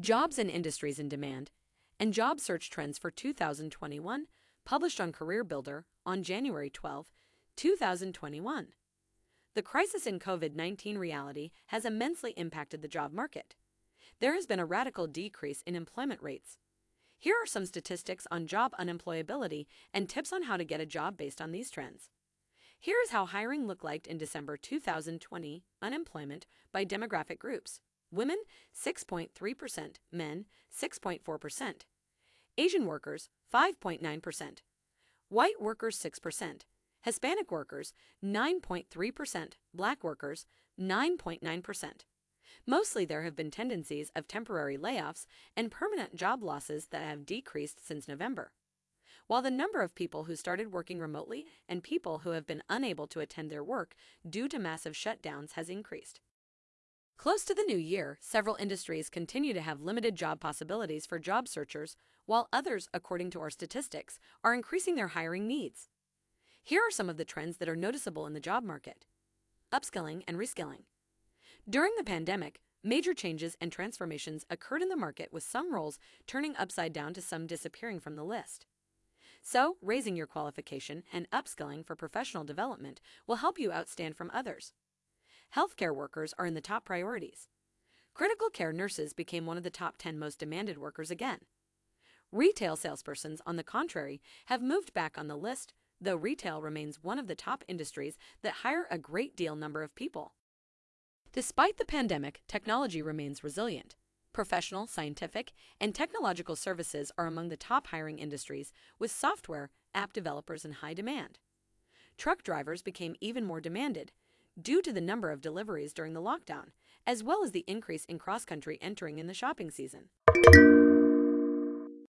Jobs and Industries in Demand, and Job Search Trends for 2021, published on CareerBuilder on January 12, 2021. The crisis in COVID 19 reality has immensely impacted the job market. There has been a radical decrease in employment rates. Here are some statistics on job unemployability and tips on how to get a job based on these trends. Here is how hiring looked like in December 2020 unemployment by demographic groups. Women 6.3%, men 6.4%, Asian workers 5.9%, white workers 6%, Hispanic workers 9.3%, black workers 9.9%. Mostly there have been tendencies of temporary layoffs and permanent job losses that have decreased since November. While the number of people who started working remotely and people who have been unable to attend their work due to massive shutdowns has increased. Close to the new year, several industries continue to have limited job possibilities for job searchers, while others, according to our statistics, are increasing their hiring needs. Here are some of the trends that are noticeable in the job market. Upskilling and reskilling. During the pandemic, major changes and transformations occurred in the market with some roles turning upside down to some disappearing from the list. So, raising your qualification and upskilling for professional development will help you outstand from others. Healthcare workers are in the top priorities. Critical care nurses became one of the top 10 most demanded workers again. Retail salespersons, on the contrary, have moved back on the list, though retail remains one of the top industries that hire a great deal number of people. Despite the pandemic, technology remains resilient. Professional, scientific, and technological services are among the top hiring industries, with software, app developers in high demand. Truck drivers became even more demanded due to the number of deliveries during the lockdown, as well as the increase in cross country entering in the shopping season.